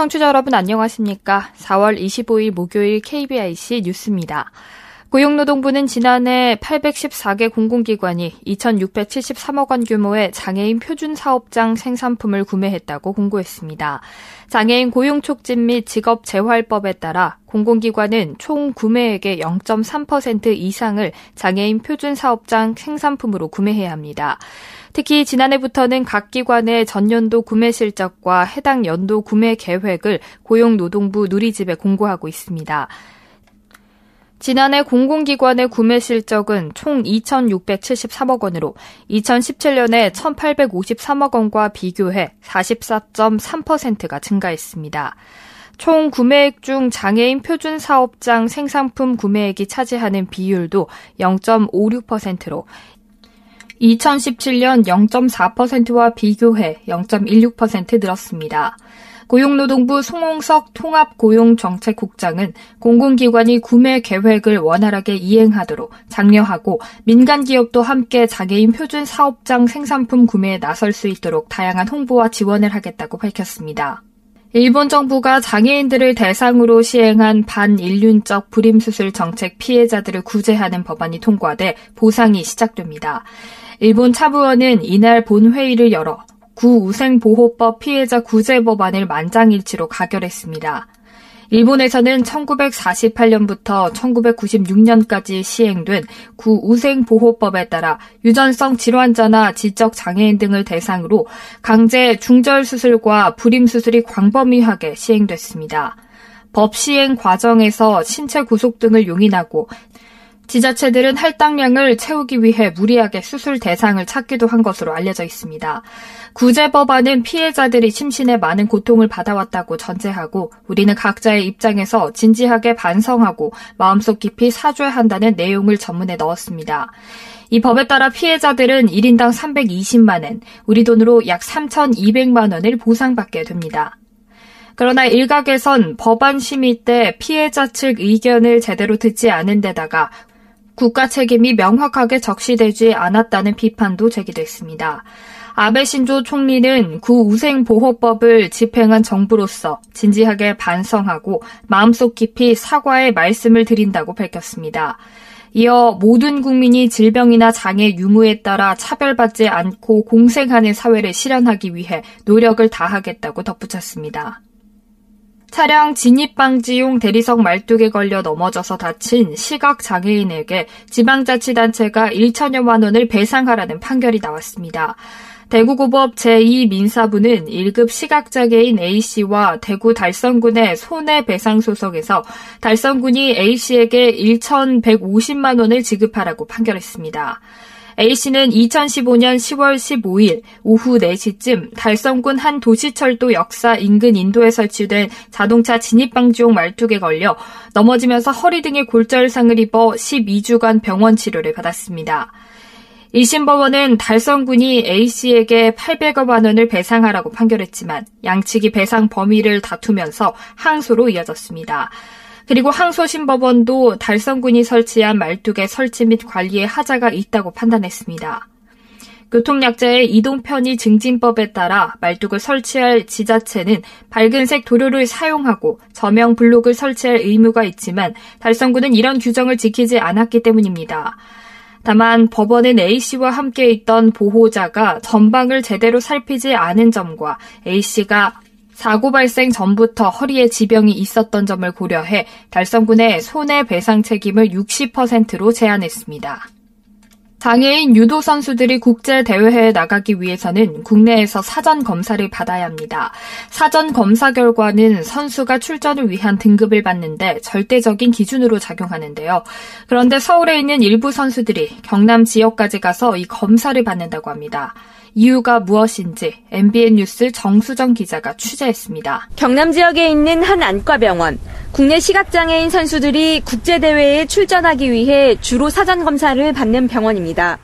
청취자 여러분 안녕하십니까? 4월 25일 목요일 KBIC 뉴스입니다. 고용노동부는 지난해 814개 공공기관이 2,673억 원 규모의 장애인 표준 사업장 생산품을 구매했다고 공고했습니다. 장애인 고용 촉진 및 직업 재활법에 따라 공공기관은 총 구매액의 0.3% 이상을 장애인 표준 사업장 생산품으로 구매해야 합니다. 특히 지난해부터는 각 기관의 전년도 구매 실적과 해당 연도 구매 계획을 고용노동부 누리집에 공고하고 있습니다. 지난해 공공기관의 구매 실적은 총 2,673억 원으로 2017년에 1,853억 원과 비교해 44.3%가 증가했습니다. 총 구매액 중 장애인 표준 사업장 생산품 구매액이 차지하는 비율도 0.56%로 2017년 0.4%와 비교해 0.16% 늘었습니다. 고용노동부 송홍석 통합고용정책국장은 공공기관이 구매 계획을 원활하게 이행하도록 장려하고 민간 기업도 함께 장애인 표준 사업장 생산품 구매에 나설 수 있도록 다양한 홍보와 지원을 하겠다고 밝혔습니다. 일본 정부가 장애인들을 대상으로 시행한 반인륜적 불임수술 정책 피해자들을 구제하는 법안이 통과돼 보상이 시작됩니다. 일본 차부원은 이날 본회의를 열어 구우생보호법 피해자 구제 법안을 만장일치로 가결했습니다. 일본에서는 1948년부터 1996년까지 시행된 구우생보호법에 따라 유전성 질환자나 지적 장애인 등을 대상으로 강제 중절 수술과 불임 수술이 광범위하게 시행됐습니다. 법 시행 과정에서 신체 구속 등을 용인하고 지자체들은 할당량을 채우기 위해 무리하게 수술 대상을 찾기도 한 것으로 알려져 있습니다. 구제 법안은 피해자들이 심신에 많은 고통을 받아왔다고 전제하고 우리는 각자의 입장에서 진지하게 반성하고 마음속 깊이 사죄한다는 내용을 전문에 넣었습니다. 이 법에 따라 피해자들은 1인당 320만 원, 우리 돈으로 약 3,200만 원을 보상받게 됩니다. 그러나 일각에선 법안 심의 때 피해자 측 의견을 제대로 듣지 않은 데다가 국가 책임이 명확하게 적시되지 않았다는 비판도 제기됐습니다. 아베 신조 총리는 구우생 보호법을 집행한 정부로서 진지하게 반성하고 마음속 깊이 사과의 말씀을 드린다고 밝혔습니다. 이어 모든 국민이 질병이나 장애 유무에 따라 차별받지 않고 공생하는 사회를 실현하기 위해 노력을 다하겠다고 덧붙였습니다. 차량 진입 방지용 대리석 말뚝에 걸려 넘어져서 다친 시각 장애인에게 지방자치단체가 1천여만 원을 배상하라는 판결이 나왔습니다. 대구고법 제2민사부는 1급 시각장애인 A씨와 대구 달성군의 손해배상 소송에서 달성군이 A씨에게 1,150만 원을 지급하라고 판결했습니다. A씨는 2015년 10월 15일 오후 4시쯤 달성군 한 도시철도 역사 인근 인도에 설치된 자동차 진입방지용 말뚝에 걸려 넘어지면서 허리 등의 골절상을 입어 12주간 병원 치료를 받았습니다. 1심 법원은 달성군이 A씨에게 800여 원을 배상하라고 판결했지만 양측이 배상 범위를 다투면서 항소로 이어졌습니다. 그리고 항소심법원도 달성군이 설치한 말뚝의 설치 및 관리에 하자가 있다고 판단했습니다. 교통약자의 이동 편의 증진법에 따라 말뚝을 설치할 지자체는 밝은색 도료를 사용하고 저명 블록을 설치할 의무가 있지만 달성군은 이런 규정을 지키지 않았기 때문입니다. 다만 법원은 A씨와 함께 있던 보호자가 전방을 제대로 살피지 않은 점과 A씨가 사고 발생 전부터 허리에 지병이 있었던 점을 고려해 달성군의 손해배상 책임을 60%로 제한했습니다. 장애인 유도 선수들이 국제 대회에 나가기 위해서는 국내에서 사전 검사를 받아야 합니다. 사전 검사 결과는 선수가 출전을 위한 등급을 받는데 절대적인 기준으로 작용하는데요. 그런데 서울에 있는 일부 선수들이 경남 지역까지 가서 이 검사를 받는다고 합니다. 이유가 무엇인지 MBN 뉴스 정수정 기자가 취재했습니다. 경남 지역에 있는 한 안과병원. 국내 시각장애인 선수들이 국제대회에 출전하기 위해 주로 사전검사를 받는 병원입니다.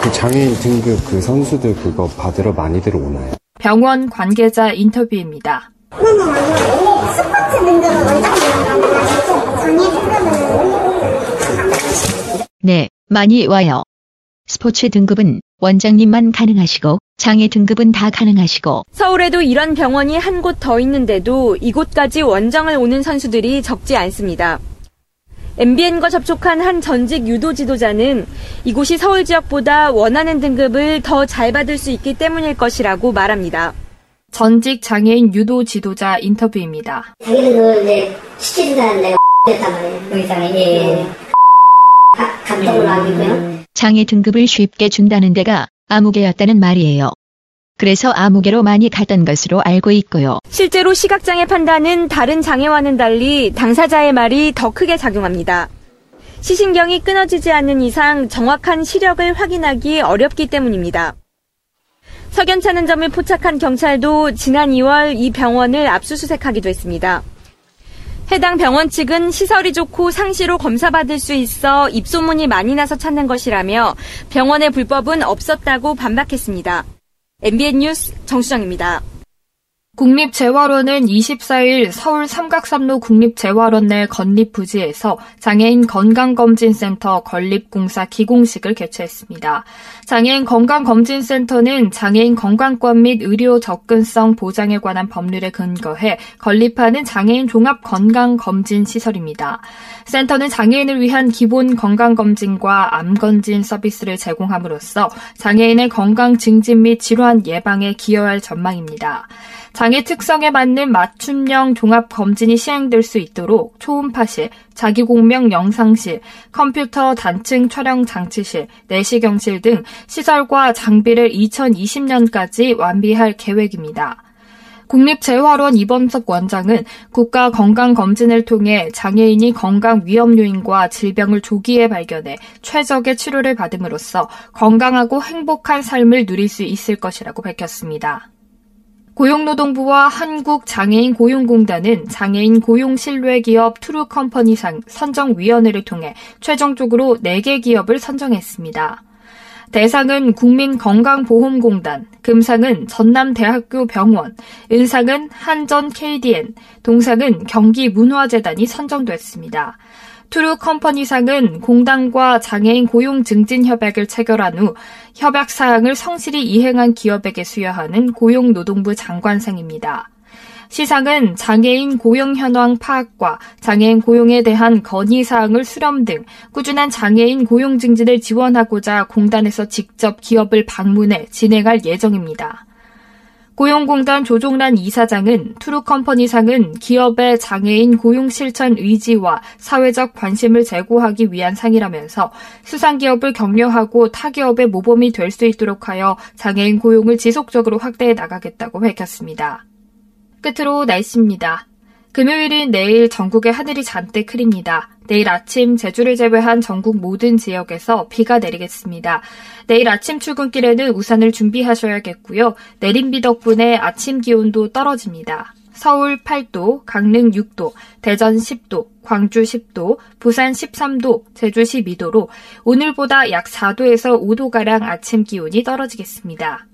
그 장애인 등급 그 선수들 그거 받으러 많이들 오나요? 병원 관계자 인터뷰입니다. 네, 많이 와요. 스포츠 등급은 원장님만 가능하시고 장애 등급은 다 가능하시고 서울에도 이런 병원이 한 곳 더 있는데도 이곳까지 원정을 오는 선수들이 적지 않습니다. MBN과 접촉한 한 전직 유도 지도자는 이곳이 서울 지역보다 원하는 등급을 더 잘 받을 수 있기 때문일 것이라고 말합니다. 전직 장애인 유도 지도자 인터뷰입니다. 자기는 이제 시키는 내가 됐단 말이에요. 의장이 예. 감독을 하기고요. 장애 등급을 쉽게 준다는 데가 아무개였다는 말이에요. 그래서 아무개로 많이 갔던 것으로 알고 있고요. 실제로 시각장애 판단은 다른 장애와는 달리 당사자의 말이 더 크게 작용합니다. 시신경이 끊어지지 않는 이상 정확한 시력을 확인하기 어렵기 때문입니다. 석연찮은 점을 포착한 경찰도 지난 2월 이 병원을 압수수색하기도 했습니다. 해당 병원 측은 시설이 좋고 상시로 검사받을 수 있어 입소문이 많이 나서 찾는 것이라며 병원의 불법은 없었다고 반박했습니다. MBN 뉴스 정수정입니다. 국립재활원은 24일 서울 삼각삼로 국립재활원 내 건립 부지에서 장애인 건강검진센터 건립공사 기공식을 개최했습니다. 장애인 건강검진센터는 장애인 건강권 및 의료 접근성 보장에 관한 법률에 근거해 건립하는 장애인 종합 건강검진 시설입니다. 센터는 장애인을 위한 기본 건강검진과 암검진 서비스를 제공함으로써 장애인의 건강 증진 및 질환 예방에 기여할 전망입니다. 장애 특성에 맞는 맞춤형 종합 검진이 시행될 수 있도록 초음파실, 자기공명 영상실, 컴퓨터 단층 촬영 장치실, 내시경실 등 시설과 장비를 2020년까지 완비할 계획입니다. 국립재활원 이범석 원장은 국가 건강검진을 통해 장애인이 건강 위험 요인과 질병을 조기에 발견해 최적의 치료를 받음으로써 건강하고 행복한 삶을 누릴 수 있을 것이라고 밝혔습니다. 고용노동부와 한국장애인 고용공단은 장애인 고용 신뢰 기업 트루컴퍼니상 선정위원회를 통해 최종적으로 4개 기업을 선정했습니다. 대상은 국민건강보험공단, 금상은 전남대학교 병원, 은상은 한전 KDN, 동상은 경기문화재단이 선정됐습니다. 투루 컴퍼니상은 공단과 장애인 고용 증진 협약을 체결한 후 협약 사항을 성실히 이행한 기업에게 수여하는 고용노동부 장관상입니다. 시상은 장애인 고용 현황 파악과 장애인 고용에 대한 건의 사항을 수렴 등 꾸준한 장애인 고용 증진을 지원하고자 공단에서 직접 기업을 방문해 진행할 예정입니다. 고용공단 조종란 이사장은 투루컴퍼니상은 기업의 장애인 고용 실천 의지와 사회적 관심을 제고하기 위한 상이라면서 수상기업을 격려하고 타기업의 모범이 될 수 있도록 하여 장애인 고용을 지속적으로 확대해 나가겠다고 밝혔습니다. 끝으로 날씨입니다. 금요일인 내일 전국의 하늘이 잔뜩 흐립니다. 내일 아침 제주를 제외한 전국 모든 지역에서 비가 내리겠습니다. 내일 아침 출근길에는 우산을 준비하셔야겠고요. 내린 비 덕분에 아침 기온도 떨어집니다. 서울 8도, 강릉 6도, 대전 10도, 광주 10도, 부산 13도, 제주 12도로 오늘보다 약 4도에서 5도가량 아침 기온이 떨어지겠습니다.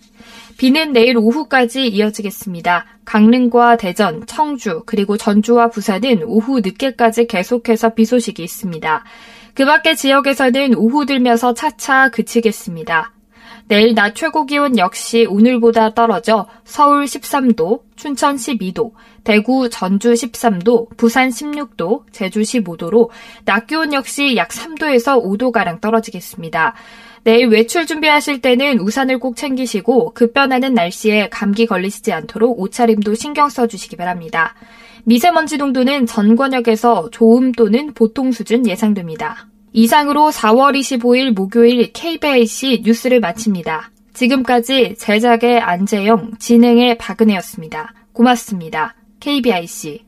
비는 내일 오후까지 이어지겠습니다. 강릉과 대전, 청주, 그리고 전주와 부산은 오후 늦게까지 계속해서 비 소식이 있습니다. 그 밖의 지역에서는 오후 들면서 차차 그치겠습니다. 내일 낮 최고 기온 역시 오늘보다 떨어져 서울 13도, 춘천 12도, 대구, 전주 13도, 부산 16도, 제주 15도로 낮 기온 역시 약 3도에서 5도가량 떨어지겠습니다. 내일 외출 준비하실 때는 우산을 꼭 챙기시고 급변하는 날씨에 감기 걸리시지 않도록 옷차림도 신경 써주시기 바랍니다. 미세먼지 농도는 전 권역에서 좋음 또는 보통 수준 예상됩니다. 이상으로 4월 25일 목요일 KBIC 뉴스를 마칩니다. 지금까지 제작의 안재영, 진행의 박은혜였습니다. 고맙습니다. KBIC.